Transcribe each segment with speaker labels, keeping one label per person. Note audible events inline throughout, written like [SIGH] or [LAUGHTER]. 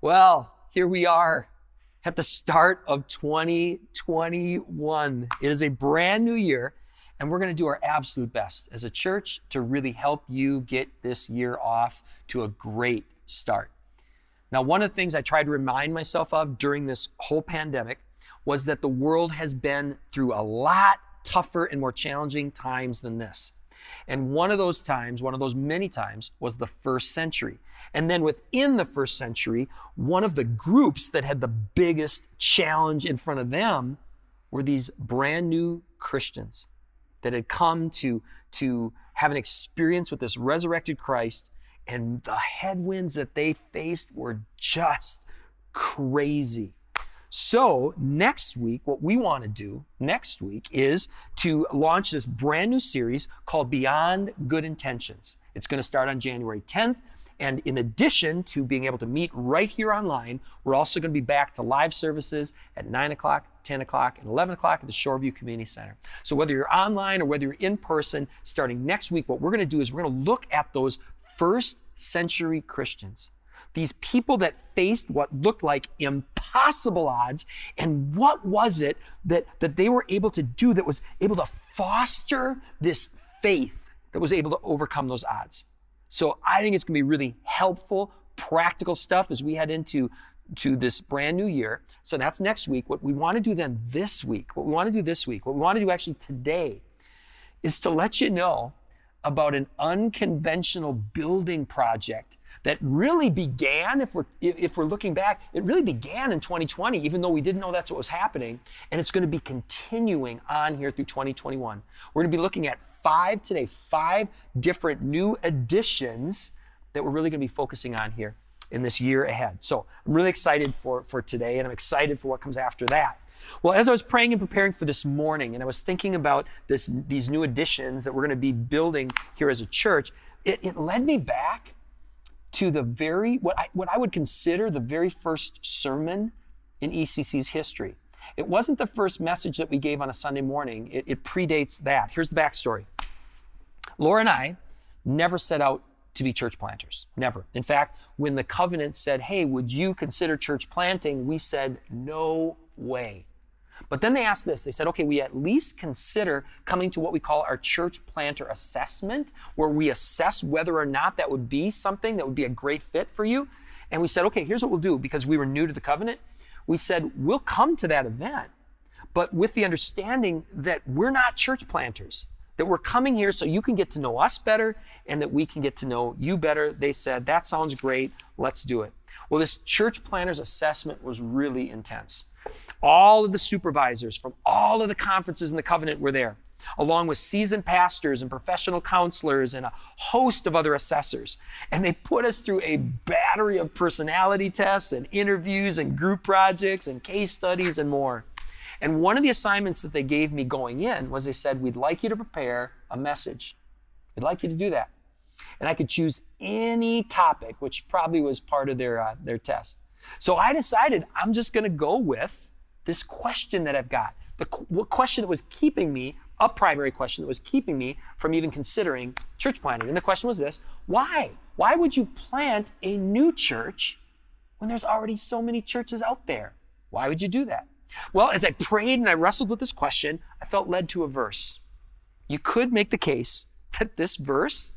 Speaker 1: Well, here we are at the start of 2021. It is a brand new year, and we're going to do our absolute best as a church to really help you get this year off to a great start. Now, one of the things I tried to remind myself of during this whole pandemic was that the world has been through a lot tougher and more challenging times than this. And one of those times, one of those many times, was the first century. And then within the first century, one of the groups that had the biggest challenge in front of them were these brand new Christians that had come to, to have an experience with this resurrected Christ. And the headwinds that they faced were just crazy. So, next week, what we want to do next week is to launch this brand new series called Beyond Good Intentions. It's going to start on January 10th. And in addition to being able to meet right here online, we're also going to be back to live services at 9 o'clock, 10 o'clock, and 11 o'clock at the Shoreview Community Center. So whether you're online or whether you're in person, starting next week, what we're going to do is we're going to look at those first century Christians. These people that faced what looked like impossible odds, and what was it that, that they were able to do that was able to foster this faith that was able to overcome those odds? So I think it's going to be really helpful, practical stuff as we head into to this brand new year. So that's next week. What we want to do then this week, what we want to do this week, what we want to do actually today is to let you know about an unconventional building project that really began, if we're, if we're looking back, it really began in 2020, even though we didn't know that's what was happening. And it's going to be continuing on here through 2021. We're going to be looking at five today, five different new additions that we're really going to be focusing on here in this year ahead. So I'm really excited for, for today, and I'm excited for what comes after that. Well, as I was praying and preparing for this morning, and I was thinking about this, these new additions that we're going to be building here as a church, it, it led me back to the very, what I, what I would consider the very first sermon in ECC's history. It wasn't the first message that we gave on a Sunday morning, it, it predates that. Here's the backstory Laura and I never set out to be church planters. Never. In fact, when the covenant said, hey, would you consider church planting? We said, no way. But then they asked this they said, okay, we at least consider coming to what we call our church planter assessment, where we assess whether or not that would be something that would be a great fit for you. And we said, okay, here's what we'll do because we were new to the covenant. We said, we'll come to that event, but with the understanding that we're not church planters, that we're coming here so you can get to know us better and that we can get to know you better. They said, that sounds great, let's do it. Well, this church planters assessment was really intense. All of the supervisors from all of the conferences in the covenant were there, along with seasoned pastors and professional counselors and a host of other assessors. And they put us through a battery of personality tests and interviews and group projects and case studies and more. And one of the assignments that they gave me going in was they said, We'd like you to prepare a message. We'd like you to do that. And I could choose any topic, which probably was part of their, uh, their test. So I decided I'm just going to go with this question that I've got, the question that was keeping me, a primary question that was keeping me from even considering church planting. And the question was this why? Why would you plant a new church when there's already so many churches out there? Why would you do that? Well, as I prayed and I wrestled with this question, I felt led to a verse. You could make the case that this verse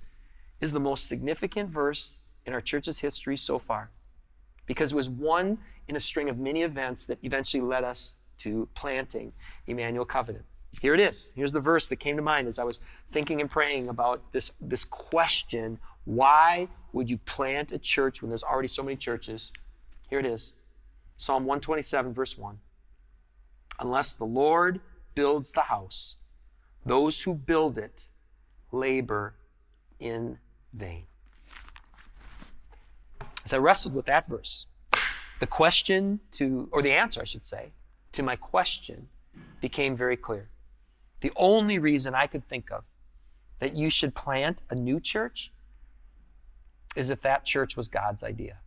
Speaker 1: is the most significant verse in our church's history so far because it was one in a string of many events that eventually led us to planting Emmanuel Covenant. Here it is. Here's the verse that came to mind as I was thinking and praying about this, this question why would you plant a church when there's already so many churches? Here it is Psalm 127, verse 1. Unless the Lord builds the house, those who build it labor in vain. As I wrestled with that verse, the question to, or the answer, I should say, to my question became very clear. The only reason I could think of that you should plant a new church is if that church was God's idea.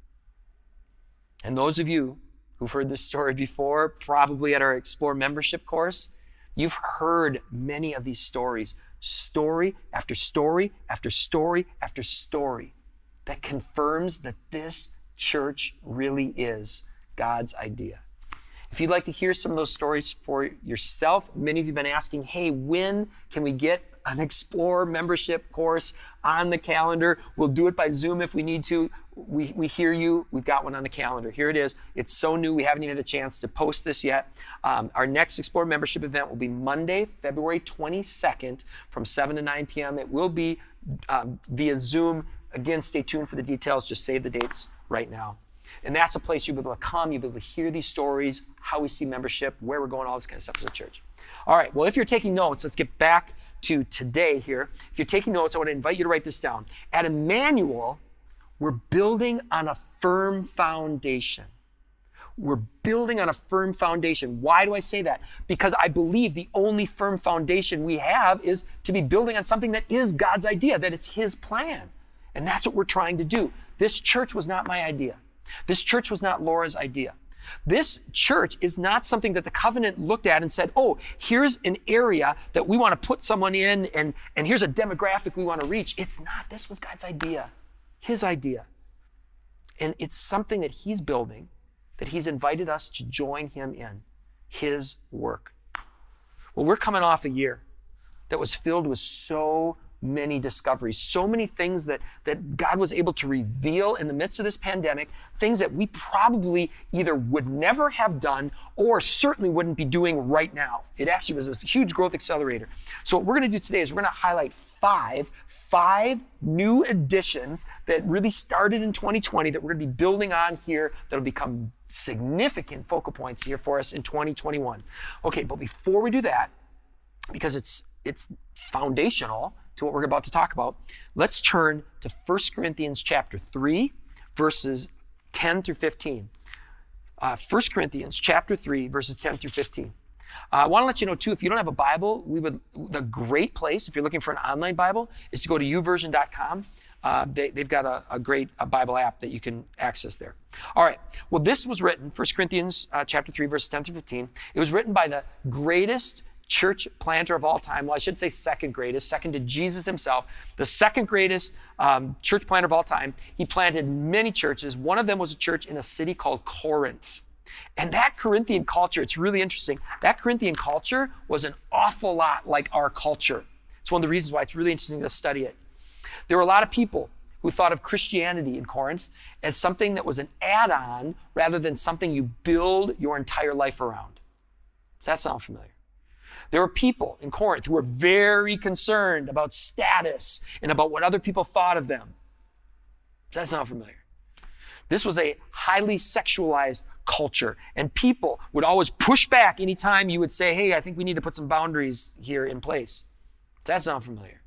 Speaker 1: And those of you who've heard this story before, probably at our Explore membership course, you've heard many of these stories, story after story after story after story that confirms that this church really is God's idea. If you'd like to hear some of those stories for yourself, many of you have been asking, hey, when can we get an Explore membership course on the calendar? We'll do it by Zoom if we need to. We, we hear you. We've got one on the calendar. Here it is. It's so new. We haven't even had a chance to post this yet. Um, our next Explore membership event will be Monday, February 22nd from 7 to 9 p.m. It will be um, via Zoom. Again, stay tuned for the details. Just save the dates right now. And that's a place you'll be able to come, you'll be able to hear these stories, how we see membership, where we're going, all this kind of stuff as a church. All right, well, if you're taking notes, let's get back to today here. If you're taking notes, I want to invite you to write this down. At Emmanuel, we're building on a firm foundation. We're building on a firm foundation. Why do I say that? Because I believe the only firm foundation we have is to be building on something that is God's idea, that it's His plan. And that's what we're trying to do. This church was not my idea. This church was not Laura's idea. This church is not something that the covenant looked at and said, oh, here's an area that we want to put someone in and, and here's a demographic we want to reach. It's not. This was God's idea, His idea. And it's something that He's building, that He's invited us to join Him in, His work. Well, we're coming off a year that was filled with so many discoveries, so many things that, that God was able to reveal in the midst of this pandemic, things that we probably either would never have done or certainly wouldn't be doing right now. It actually was a huge growth accelerator. So what we're going to do today is we're going to highlight five, five new additions that really started in 2020 that we're going to be building on here that'll become significant focal points here for us in 2021. Okay, but before we do that, because it's it's foundational, to what we're about to talk about, let's turn to 1 Corinthians chapter 3, verses 10 through 15. Uh, 1 Corinthians chapter 3, verses 10 through 15. Uh, I want to let you know too, if you don't have a Bible, we would the great place if you're looking for an online Bible is to go to youversion.com. Uh, they, have got a, a great a Bible app that you can access there. All right. Well, this was written, 1 Corinthians uh, chapter 3, verses 10 through 15. It was written by the greatest church planter of all time. Well, I should say second greatest, second to Jesus himself, the second greatest um, church planter of all time. He planted many churches. One of them was a church in a city called Corinth. And that Corinthian culture, it's really interesting. That Corinthian culture was an awful lot like our culture. It's one of the reasons why it's really interesting to study it. There were a lot of people who thought of Christianity in Corinth as something that was an add on rather than something you build your entire life around. Does that sound familiar? There were people in Corinth who were very concerned about status and about what other people thought of them. Does that sound familiar? This was a highly sexualized culture, and people would always push back anytime you would say, Hey, I think we need to put some boundaries here in place. Does that sound familiar?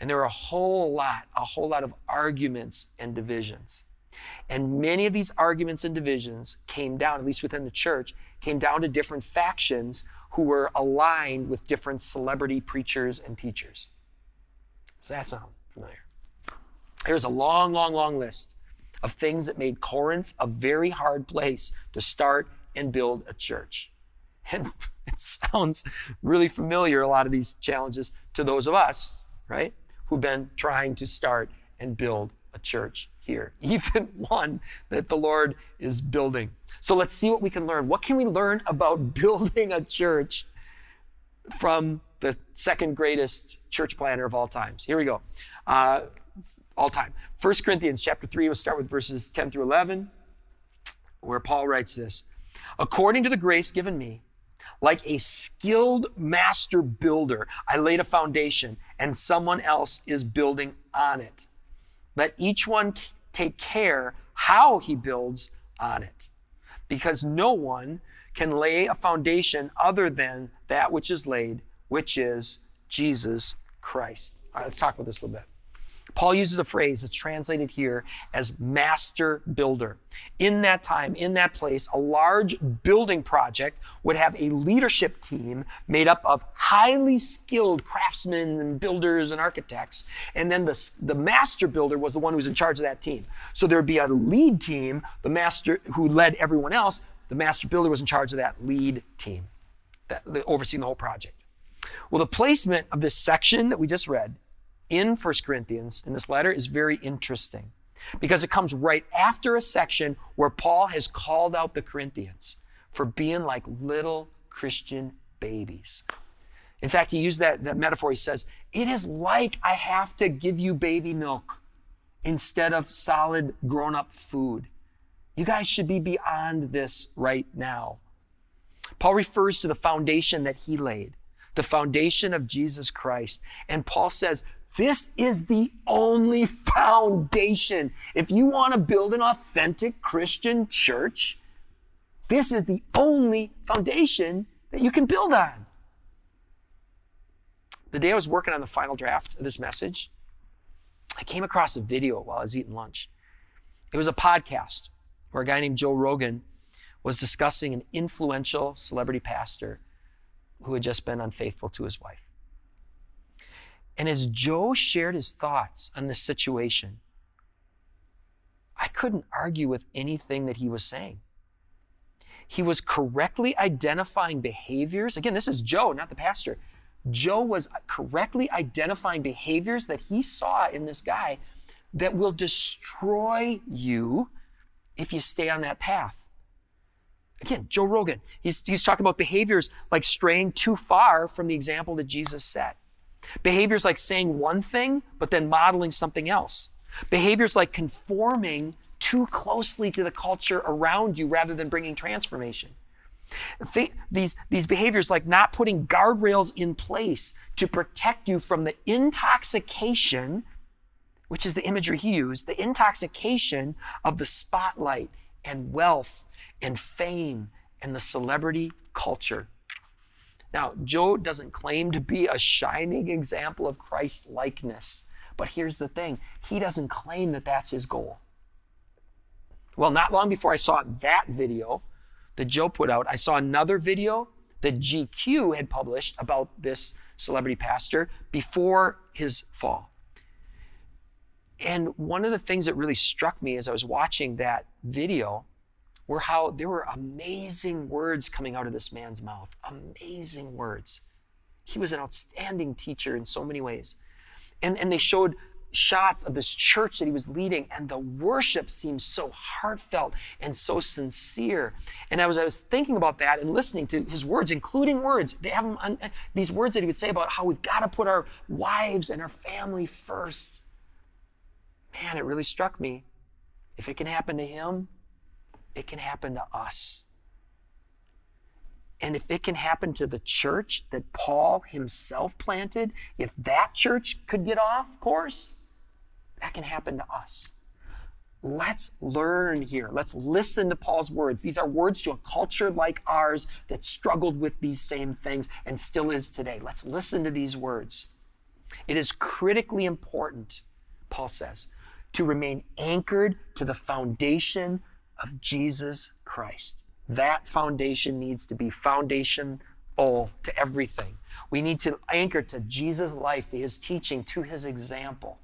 Speaker 1: And there were a whole lot, a whole lot of arguments and divisions. And many of these arguments and divisions came down, at least within the church, came down to different factions who were aligned with different celebrity preachers and teachers. Does that sound familiar? Here's a long, long, long list of things that made Corinth a very hard place to start and build a church. And [LAUGHS] it sounds really familiar, a lot of these challenges, to those of us, right, who've been trying to start and build a church here, [LAUGHS] even one that the Lord is building. So let's see what we can learn. What can we learn about [LAUGHS] building a church from the second greatest church planner of all times? Here we go. Uh, all time. 1 Corinthians chapter 3, we'll start with verses 10 through 11, where Paul writes this According to the grace given me, like a skilled master builder, I laid a foundation, and someone else is building on it. Let each one take care how he builds on it. Because no one can lay a foundation other than that which is laid, which is Jesus Christ. All right, let's talk about this a little bit. Paul uses a phrase that's translated here as master builder. In that time, in that place, a large building project would have a leadership team made up of highly skilled craftsmen and builders and architects. And then the, the master builder was the one who was in charge of that team. So there'd be a lead team, the master who led everyone else. The master builder was in charge of that lead team, that, overseeing the whole project. Well, the placement of this section that we just read in 1 Corinthians in this letter is very interesting. because it comes right after a section where Paul has called out the Corinthians for being like little Christian babies. In fact, he used that, that metaphor. He says, It is like I have to give you baby milk instead of solid grown up food. You guys should be beyond this right now. Paul refers to the foundation that he laid, the foundation of Jesus Christ. And Paul says, this is the only foundation. If you want to build an authentic Christian church, this is the only foundation that you can build on. The day I was working on the final draft of this message, I came across a video while I was eating lunch. It was a podcast where a guy named Joe Rogan was discussing an influential celebrity pastor who had just been unfaithful to his wife. And as Joe shared his thoughts on this situation, I couldn't argue with anything that he was saying. He was correctly identifying behaviors. Again, this is Joe, not the pastor. Joe was correctly identifying behaviors that he saw in this guy that will destroy you if you stay on that path. Again, Joe Rogan, he's, he's talking about behaviors like straying too far from the example that Jesus set. Behaviors like saying one thing, but then modeling something else. Behaviors like conforming too closely to the culture around you rather than bringing transformation. These, these behaviors like not putting guardrails in place to protect you from the intoxication, which is the imagery he used, the intoxication of the spotlight and wealth and fame and the celebrity culture. Now, Joe doesn't claim to be a shining example of Christ likeness, but here's the thing he doesn't claim that that's his goal. Well, not long before I saw that video that Joe put out, I saw another video that GQ had published about this celebrity pastor before his fall. And one of the things that really struck me as I was watching that video were how there were amazing words coming out of this man's mouth. Amazing words. He was an outstanding teacher in so many ways. And, and they showed shots of this church that he was leading, and the worship seemed so heartfelt and so sincere. And as I was thinking about that and listening to his words, including words, they have them, uh, these words that he would say about how we've got to put our wives and our family first. Man, it really struck me. If it can happen to him, it can happen to us. And if it can happen to the church that Paul himself planted, if that church could get off course, that can happen to us. Let's learn here. Let's listen to Paul's words. These are words to a culture like ours that struggled with these same things and still is today. Let's listen to these words. It is critically important, Paul says, to remain anchored to the foundation of Jesus Christ. That foundation needs to be foundation all to everything. We need to anchor to Jesus' life, to his teaching, to his example.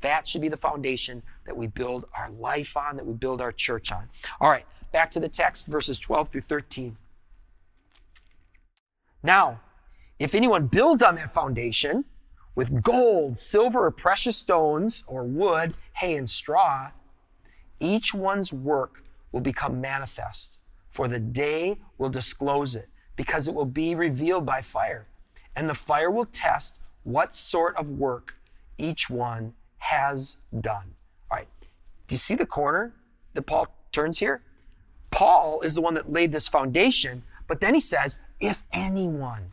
Speaker 1: That should be the foundation that we build our life on, that we build our church on. All right, back to the text, verses 12 through 13. Now, if anyone builds on that foundation with gold, silver, or precious stones, or wood, hay, and straw, each one's work will become manifest, for the day will disclose it, because it will be revealed by fire. And the fire will test what sort of work each one has done. All right. Do you see the corner that Paul turns here? Paul is the one that laid this foundation, but then he says, if anyone,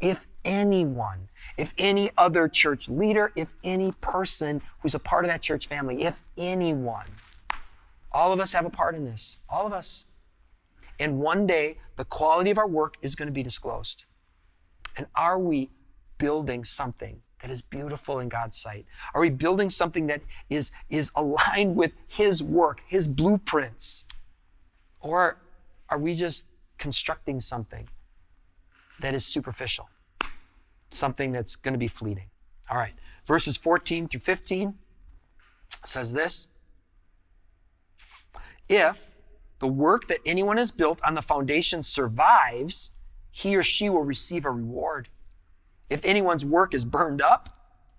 Speaker 1: if anyone, if any other church leader, if any person who's a part of that church family, if anyone, all of us have a part in this. All of us. And one day, the quality of our work is going to be disclosed. And are we building something that is beautiful in God's sight? Are we building something that is, is aligned with His work, His blueprints? Or are we just constructing something that is superficial? Something that's going to be fleeting. All right. Verses 14 through 15 says this if the work that anyone has built on the foundation survives, he or she will receive a reward. If anyone's work is burned up,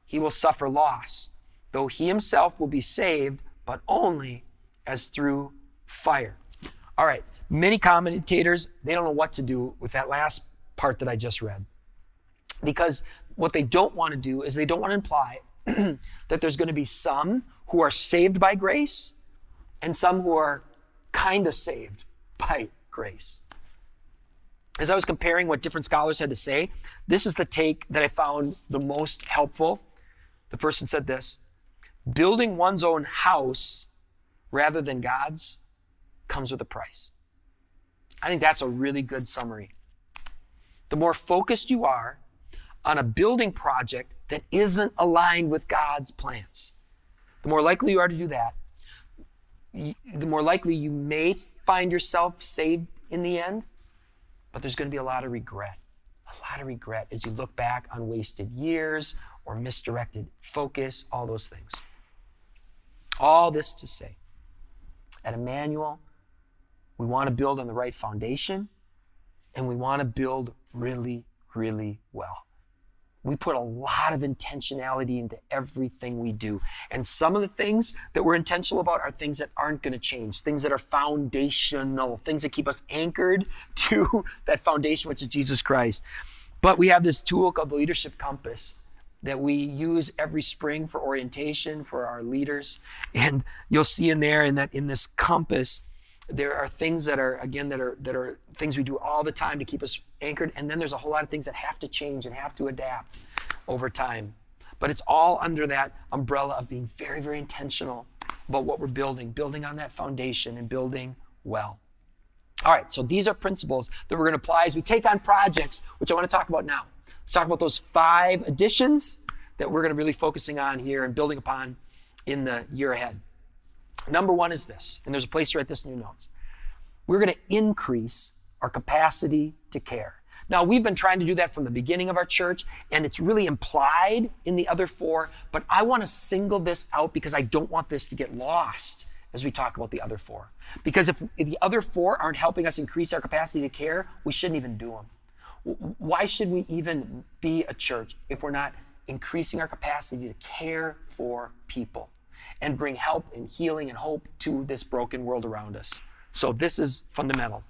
Speaker 1: he will suffer loss, though he himself will be saved, but only as through fire. All right, many commentators, they don't know what to do with that last part that I just read. Because what they don't want to do is they don't want to imply [CLEARS THROAT] that there's going to be some who are saved by grace and some who are kind of saved [LAUGHS] by grace. As I was comparing what different scholars had to say, this is the take that I found the most helpful. The person said this Building one's own house rather than God's comes with a price. I think that's a really good summary. The more focused you are on a building project that isn't aligned with God's plans, the more likely you are to do that, the more likely you may find yourself saved in the end, but there's going to be a lot of regret. A lot of regret as you look back on wasted years or misdirected focus, all those things. All this to say, at Emmanuel, we want to build on the right foundation and we want to build really, really well. We put a lot of intentionality into everything we do. And some of the things that we're intentional about are things that aren't going to change, things that are foundational, things that keep us anchored [LAUGHS] to that foundation, which is Jesus Christ. But we have this tool called the Leadership Compass that we use every spring for orientation for our leaders. And you'll see in there in that in this compass, there are things that are again that are that are things we do all the time to keep us anchored. And then there's a whole lot of things that have to change and have to adapt over time. But it's all under that umbrella of being very very intentional about what we're building building on that foundation and building well. All right so these are principles that we're going to apply as we take on projects which i want to talk about now. Let's talk about those five additions that we're going to really focusing on here and building upon in the year ahead Number one is this, and there's a place to write this in your notes. We're going to increase our capacity to care. Now, we've been trying to do that from the beginning of our church, and it's really implied in the other four, but I want to single this out because I don't want this to get lost as we talk about the other four. Because if, if the other four aren't helping us increase our capacity to care, we shouldn't even do them. Why should we even be a church if we're not increasing our capacity to care for people? And bring help and healing and hope to this broken world around us. So, this is fundamental.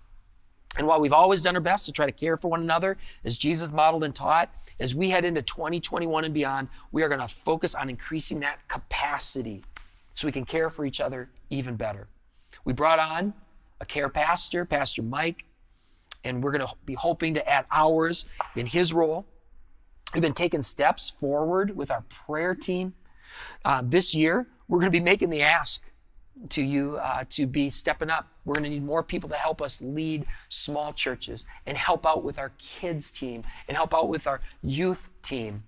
Speaker 1: And while we've always done our best to try to care for one another, as Jesus modeled and taught, as we head into 2021 and beyond, we are going to focus on increasing that capacity so we can care for each other even better. We brought on a care pastor, Pastor Mike, and we're going to be hoping to add hours in his role. We've been taking steps forward with our prayer team. Uh, this year, we're going to be making the ask to you uh, to be stepping up. We're going to need more people to help us lead small churches and help out with our kids team and help out with our youth team.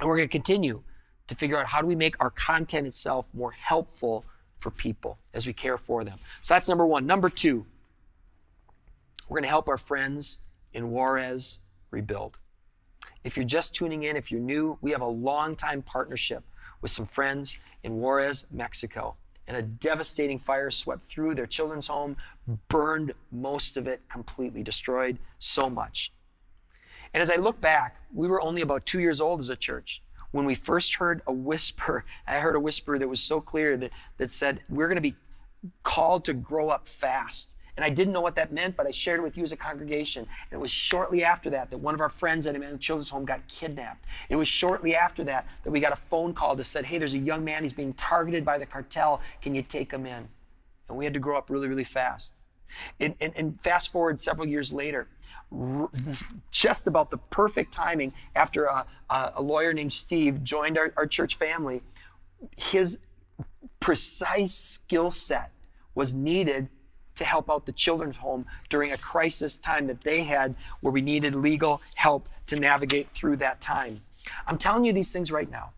Speaker 1: And we're going to continue to figure out how do we make our content itself more helpful for people as we care for them. So that's number one. Number two, we're going to help our friends in Juarez rebuild. If you're just tuning in, if you're new, we have a long time partnership with some friends in Juarez, Mexico. And a devastating fire swept through their children's home, burned most of it completely, destroyed so much. And as I look back, we were only about two years old as a church when we first heard a whisper. [LAUGHS] I heard a whisper that was so clear that, that said, We're going to be called to grow up fast. And I didn't know what that meant, but I shared it with you as a congregation. And it was shortly after that that one of our friends at Emmanuel Children's Home got kidnapped. It was shortly after that that we got a phone call that said, hey, there's a young man, he's being targeted by the cartel. Can you take him in? And we had to grow up really, really fast. And, and, and fast forward several years later, just about the perfect timing after a, a lawyer named Steve joined our, our church family, his precise skill set was needed to help out the children's home during a crisis time that they had where we needed legal help to navigate through that time. I'm telling you these things right now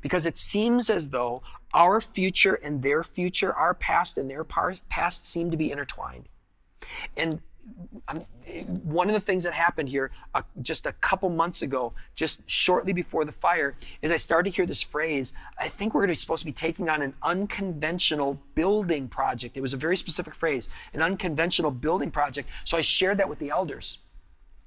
Speaker 1: because it seems as though our future and their future, our past and their past seem to be intertwined. And one of the things that happened here uh, just a couple months ago, just shortly before the fire, is I started to hear this phrase. I think we're supposed to be taking on an unconventional building project. It was a very specific phrase, an unconventional building project. So I shared that with the elders.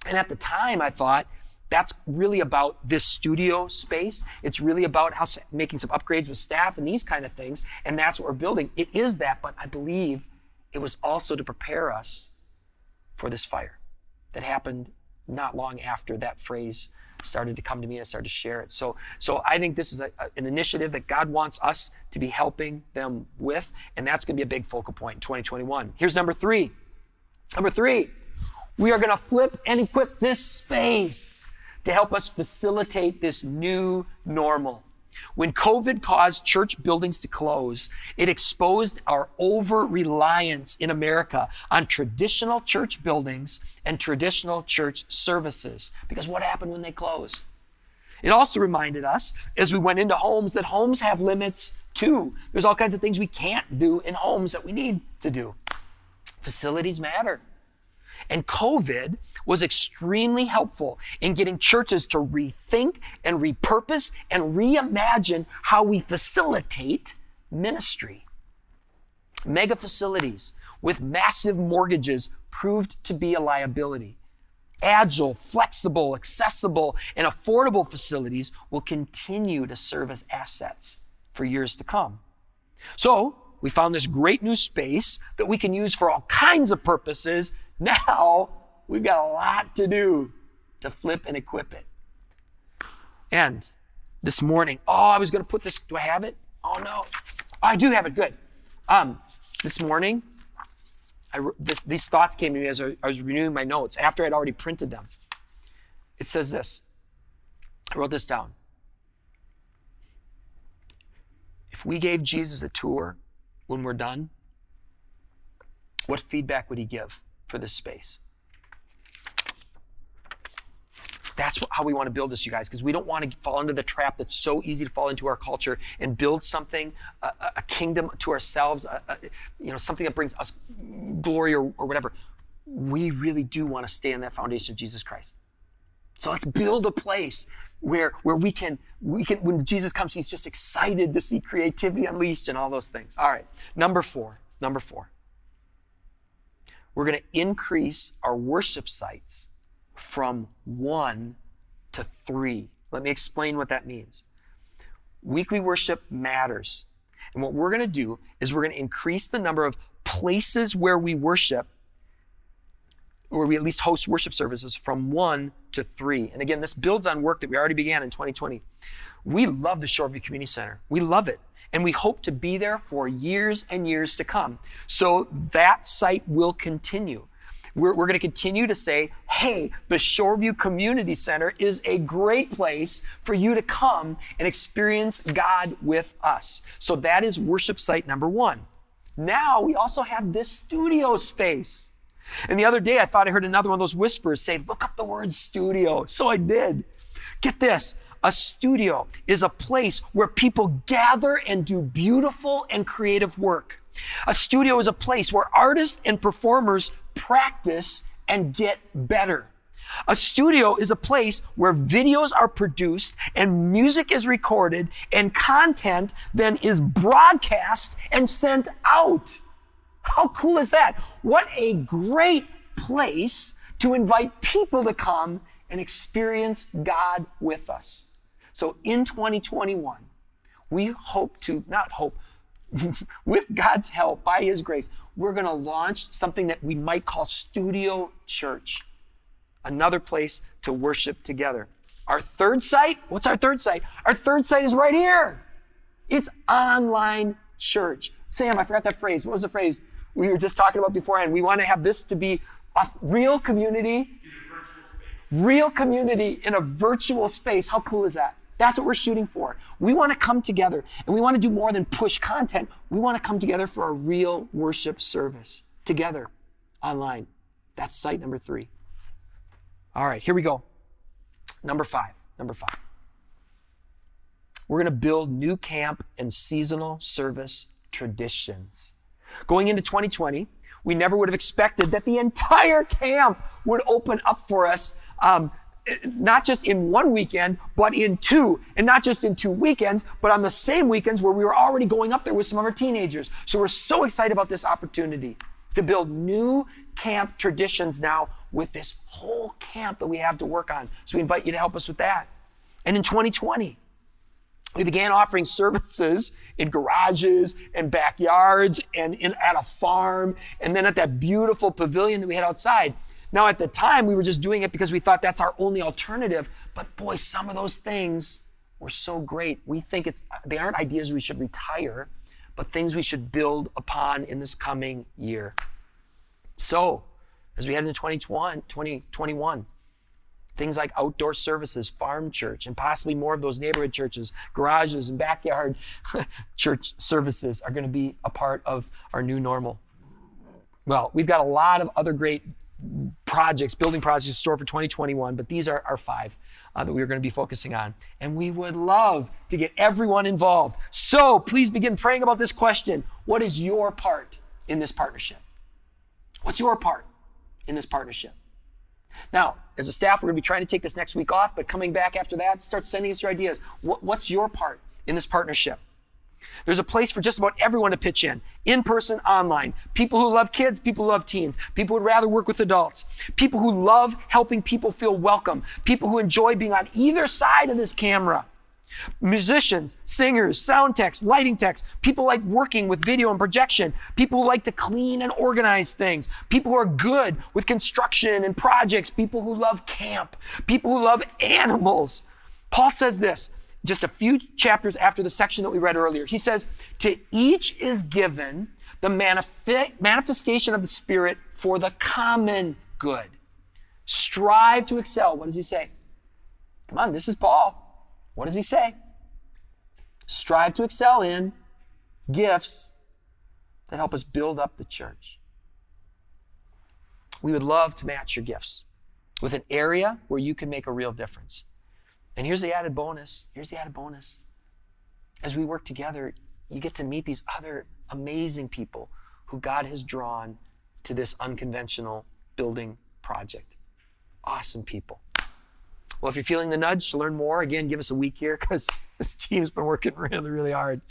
Speaker 1: And at the time, I thought, That's really about this studio space. It's really about how making some upgrades with staff and these kind of things. And that's what we're building. It is that, but I believe it was also to prepare us for this fire that happened not long after that phrase started to come to me and I started to share it. So, so I think this is a, a, an initiative that God wants us to be helping them with, and that's going to be a big focal point in 2021. Here's number three. Number three, we are going to flip and equip this space to help us facilitate this new normal. When COVID caused church buildings to close, it exposed our over reliance in America on traditional church buildings and traditional church services. Because what happened when they closed? It also reminded us as we went into homes that homes have limits too. There's all kinds of things we can't do in homes that we need to do. Facilities matter. And COVID was extremely helpful in getting churches to rethink and repurpose and reimagine how we facilitate ministry. Mega facilities with massive mortgages proved to be a liability. Agile, flexible, accessible, and affordable facilities will continue to serve as assets for years to come. So, we found this great new space that we can use for all kinds of purposes. [LAUGHS] Now, we've got a lot to do to flip and equip it. And this morning, oh, I was going to put this, do I have it? Oh, no. I do have it, good. Um, this morning, I, this, these thoughts came to me as I, I was renewing my notes after I'd already printed them. It says this I wrote this down. If we gave Jesus a tour when we're done, what feedback would he give for this space? That's how we want to build this, you guys, because we don't want to fall into the trap that's so easy to fall into our culture and build something, a, a kingdom to ourselves, a, a, you know, something that brings us glory or, or whatever. We really do want to stay on that foundation of Jesus Christ. So let's build a place where, where we can, we can, when Jesus comes, he's just excited to see creativity unleashed and all those things. All right. Number four, number four. We're going to increase our worship sites from one to three. Let me explain what that means. Weekly worship matters. And what we're going to do is we're going to increase the number of places where we worship, where we at least host worship services from one to three. And again, this builds on work that we already began in 2020. We love the Shoreview Community Center. We love it. And we hope to be there for years and years to come. So that site will continue. We're, we're going to continue to say, hey, the Shoreview Community Center is a great place for you to come and experience God with us. So that is worship site number one. Now we also have this studio space. And the other day I thought I heard another one of those whispers say, look up the word studio. So I did. Get this. A studio is a place where people gather and do beautiful and creative work. A studio is a place where artists and performers practice and get better. A studio is a place where videos are produced and music is recorded and content then is broadcast and sent out. How cool is that? What a great place to invite people to come and experience God with us. So in 2021, we hope to, not hope, [LAUGHS] with God's help, by His grace, we're going to launch something that we might call Studio Church, another place to worship together. Our third site, what's our third site? Our third site is right here. It's online church. Sam, I forgot that phrase. What was the phrase we were just talking about beforehand? We want to have this to be a real community, real community in a virtual space. How cool is that? That's what we're shooting for. We want to come together and we want to do more than push content. We want to come together for a real worship service together online. That's site number three. All right, here we go. Number five. Number five. We're going to build new camp and seasonal service traditions. Going into 2020, we never would have expected that the entire camp would open up for us um, not just in one weekend, but in two. And not just in two weekends, but on the same weekends where we were already going up there with some of our teenagers. So we're so excited about this opportunity. to build new camp traditions now with this whole camp that we have to work on. So we invite you to help us with that. And in 2020, we began offering services in garages and backyards and in, at a farm and then at that beautiful pavilion that we had outside. Now, at the time, we were just doing it because we thought that's our only alternative. But boy, some of those things were so great. We think it's they aren't ideas we should retire, but things we should build upon in this coming year. So, as we head into 2021, 2021 things like outdoor services, farm church, and possibly more of those neighborhood churches, garages, and backyard [LAUGHS] church services are going to be a part of our new normal. Well, we've got a lot of other great projects, building projects store for 2021, but these are our five uh, that we're going to be focusing on. And we would love to get everyone involved. So please begin praying about this question What is your part in this partnership? What's your part in this partnership? Now, as a staff, we're going to be trying to take this next week off, but coming back after that, start sending us your ideas. What, what's your part in this partnership? There's a place for just about everyone to pitch in, in person, online. People who love kids, people who love teens, people who would rather work with adults, people who love helping people feel welcome, people who enjoy being on either side of this camera. Musicians, singers, sound techs, lighting techs, people like working with video and projection, people who like to clean and organize things, people who are good with construction and projects, people who love camp, people who love [LAUGHS] animals. Paul says this just a few chapters after the section that we read earlier. He says, To each is given the manif- manifestation of the Spirit for the common good. Strive to excel. What does he say? Come on, this is Paul. What does he say? Strive to excel in gifts that help us build up the church. We would love to match your gifts with an area where you can make a real difference. And here's the added bonus. Here's the added bonus. As we work together, you get to meet these other amazing people who God has drawn to this unconventional building project. Awesome people. Well, if you're feeling the nudge to learn more, again, give us a week here [LAUGHS] because this team's been working really, really hard.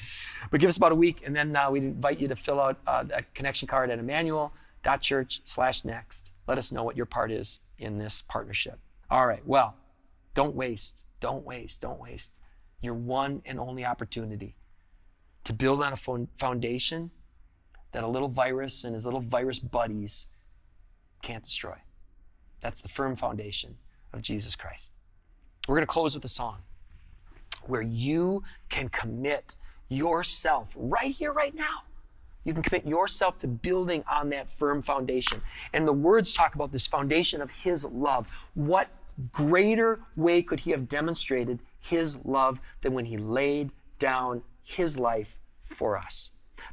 Speaker 1: But give us about a week, and then uh, we invite you to fill out uh, that connection card at emmanuel.church slash next. Let us know what your part is in this partnership. All right, well, don't waste, don't waste, don't waste your one and only opportunity to build on a foundation that a little virus and his little virus buddies can't destroy. That's the firm foundation of Jesus Christ. We're going to close with a song where you can commit yourself right here, right now. You can commit yourself to building on that firm foundation. And the words talk about this foundation of His love. What greater way could He have demonstrated His love than when He laid down His life for us?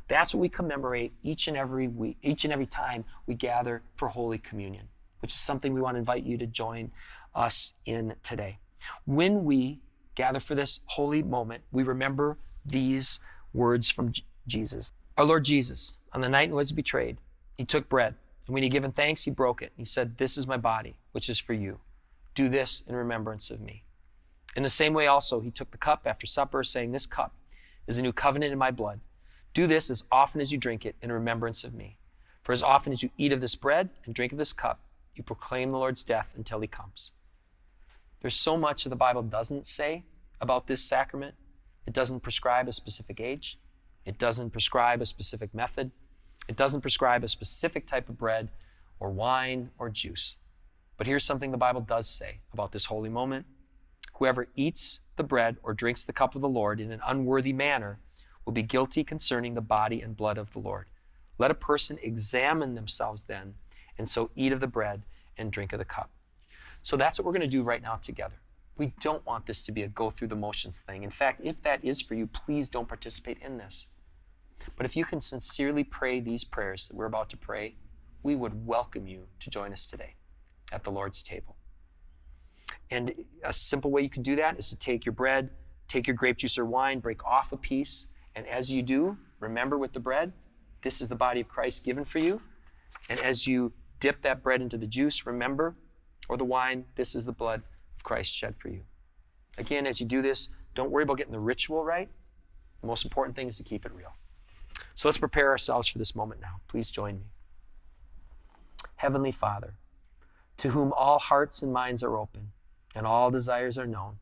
Speaker 1: That's what we commemorate each and every week, each and every time we gather for Holy Communion, which is something we want to invite you to join us in today. When we gather for this holy moment, we remember these words from Jesus. Our Lord Jesus, on the night he was betrayed, he took bread, and when he given thanks, he broke it. He said, This is my body, which is for you. Do this in remembrance of me. In the same way, also, he took the cup after supper, saying, This cup is a new covenant in my blood. Do this as often as you drink it in remembrance of me. For as often as you eat of this bread and drink of this cup, you proclaim the Lord's death until he comes. There's so much that the Bible doesn't say about this sacrament. It doesn't prescribe a specific age. It doesn't prescribe a specific method. It doesn't prescribe a specific type of bread or wine or juice. But here's something the Bible does say about this holy moment. Whoever eats the bread or drinks the cup of the Lord in an unworthy manner will be guilty concerning the body and blood of the Lord. Let a person examine themselves then, and so eat of the bread and drink of the cup. So that's what we're going to do right now together. We don't want this to be a go through the motions thing. In fact, if that is for you, please don't participate in this. But if you can sincerely pray these prayers that we're about to pray, we would welcome you to join us today at the Lord's table. And a simple way you can do that is to take your bread, take your grape juice or wine, break off a piece, and as you do, remember with the bread, this is the body of Christ given for you. And as you dip that bread into the juice, remember or the wine, this is the blood of Christ shed for you. Again, as you do this, don't worry about getting the ritual right. The most important thing is to keep it real. So let's prepare ourselves for this moment now. Please join me. Heavenly Father, to whom all hearts and minds are open and all desires are known,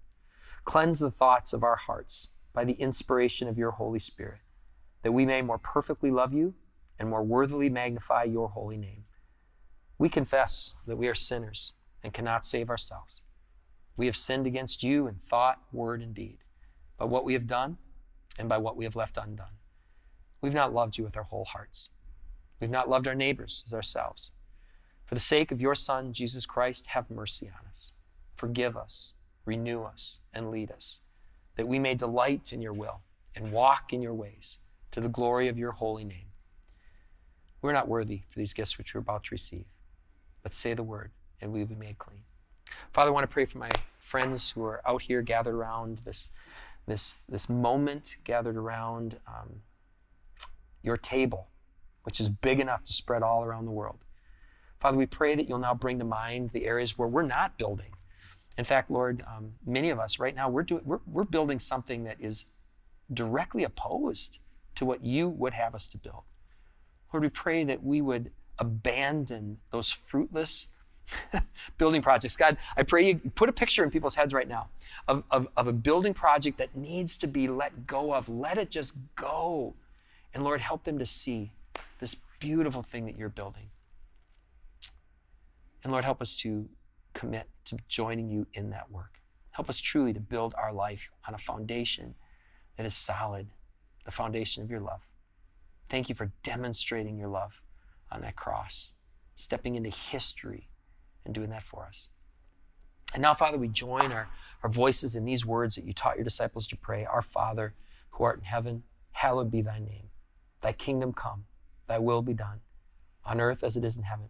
Speaker 1: cleanse the thoughts of our hearts by the inspiration of your Holy Spirit, that we may more perfectly love you and more worthily magnify your holy name. We confess that we are sinners and cannot save ourselves. We have sinned against you in thought, word, and deed, by what we have done and by what we have left undone. We've not loved you with our whole hearts. We've not loved our neighbors as ourselves. For the sake of your Son, Jesus Christ, have mercy on us. Forgive us, renew us, and lead us, that we may delight in your will and walk in your ways to the glory of your holy name. We're not worthy for these gifts which we're about to receive, but say the word, and we will be made clean. Father, I want to pray for my friends who are out here gathered around this, this, this moment, gathered around um, your table, which is big enough to spread all around the world. Father, we pray that you'll now bring to mind the areas where we're not building. In fact, Lord, um, many of us right now, we're, doing, we're, we're building something that is directly opposed to what you would have us to build. Lord, we pray that we would abandon those fruitless [LAUGHS] building projects. God, I pray you put a picture in people's heads right now of, of, of a building project that needs to be let go of. Let it just go. And Lord, help them to see this beautiful thing that you're building. And Lord, help us to commit to joining you in that work. Help us truly to build our life on a foundation that is solid, the foundation of your love. Thank you for demonstrating your love on that cross, stepping into history and doing that for us. And now, Father, we join our, our voices in these words that you taught your disciples to pray Our Father, who art in heaven, hallowed be thy name. Thy kingdom come, thy will be done, on earth as it is in heaven.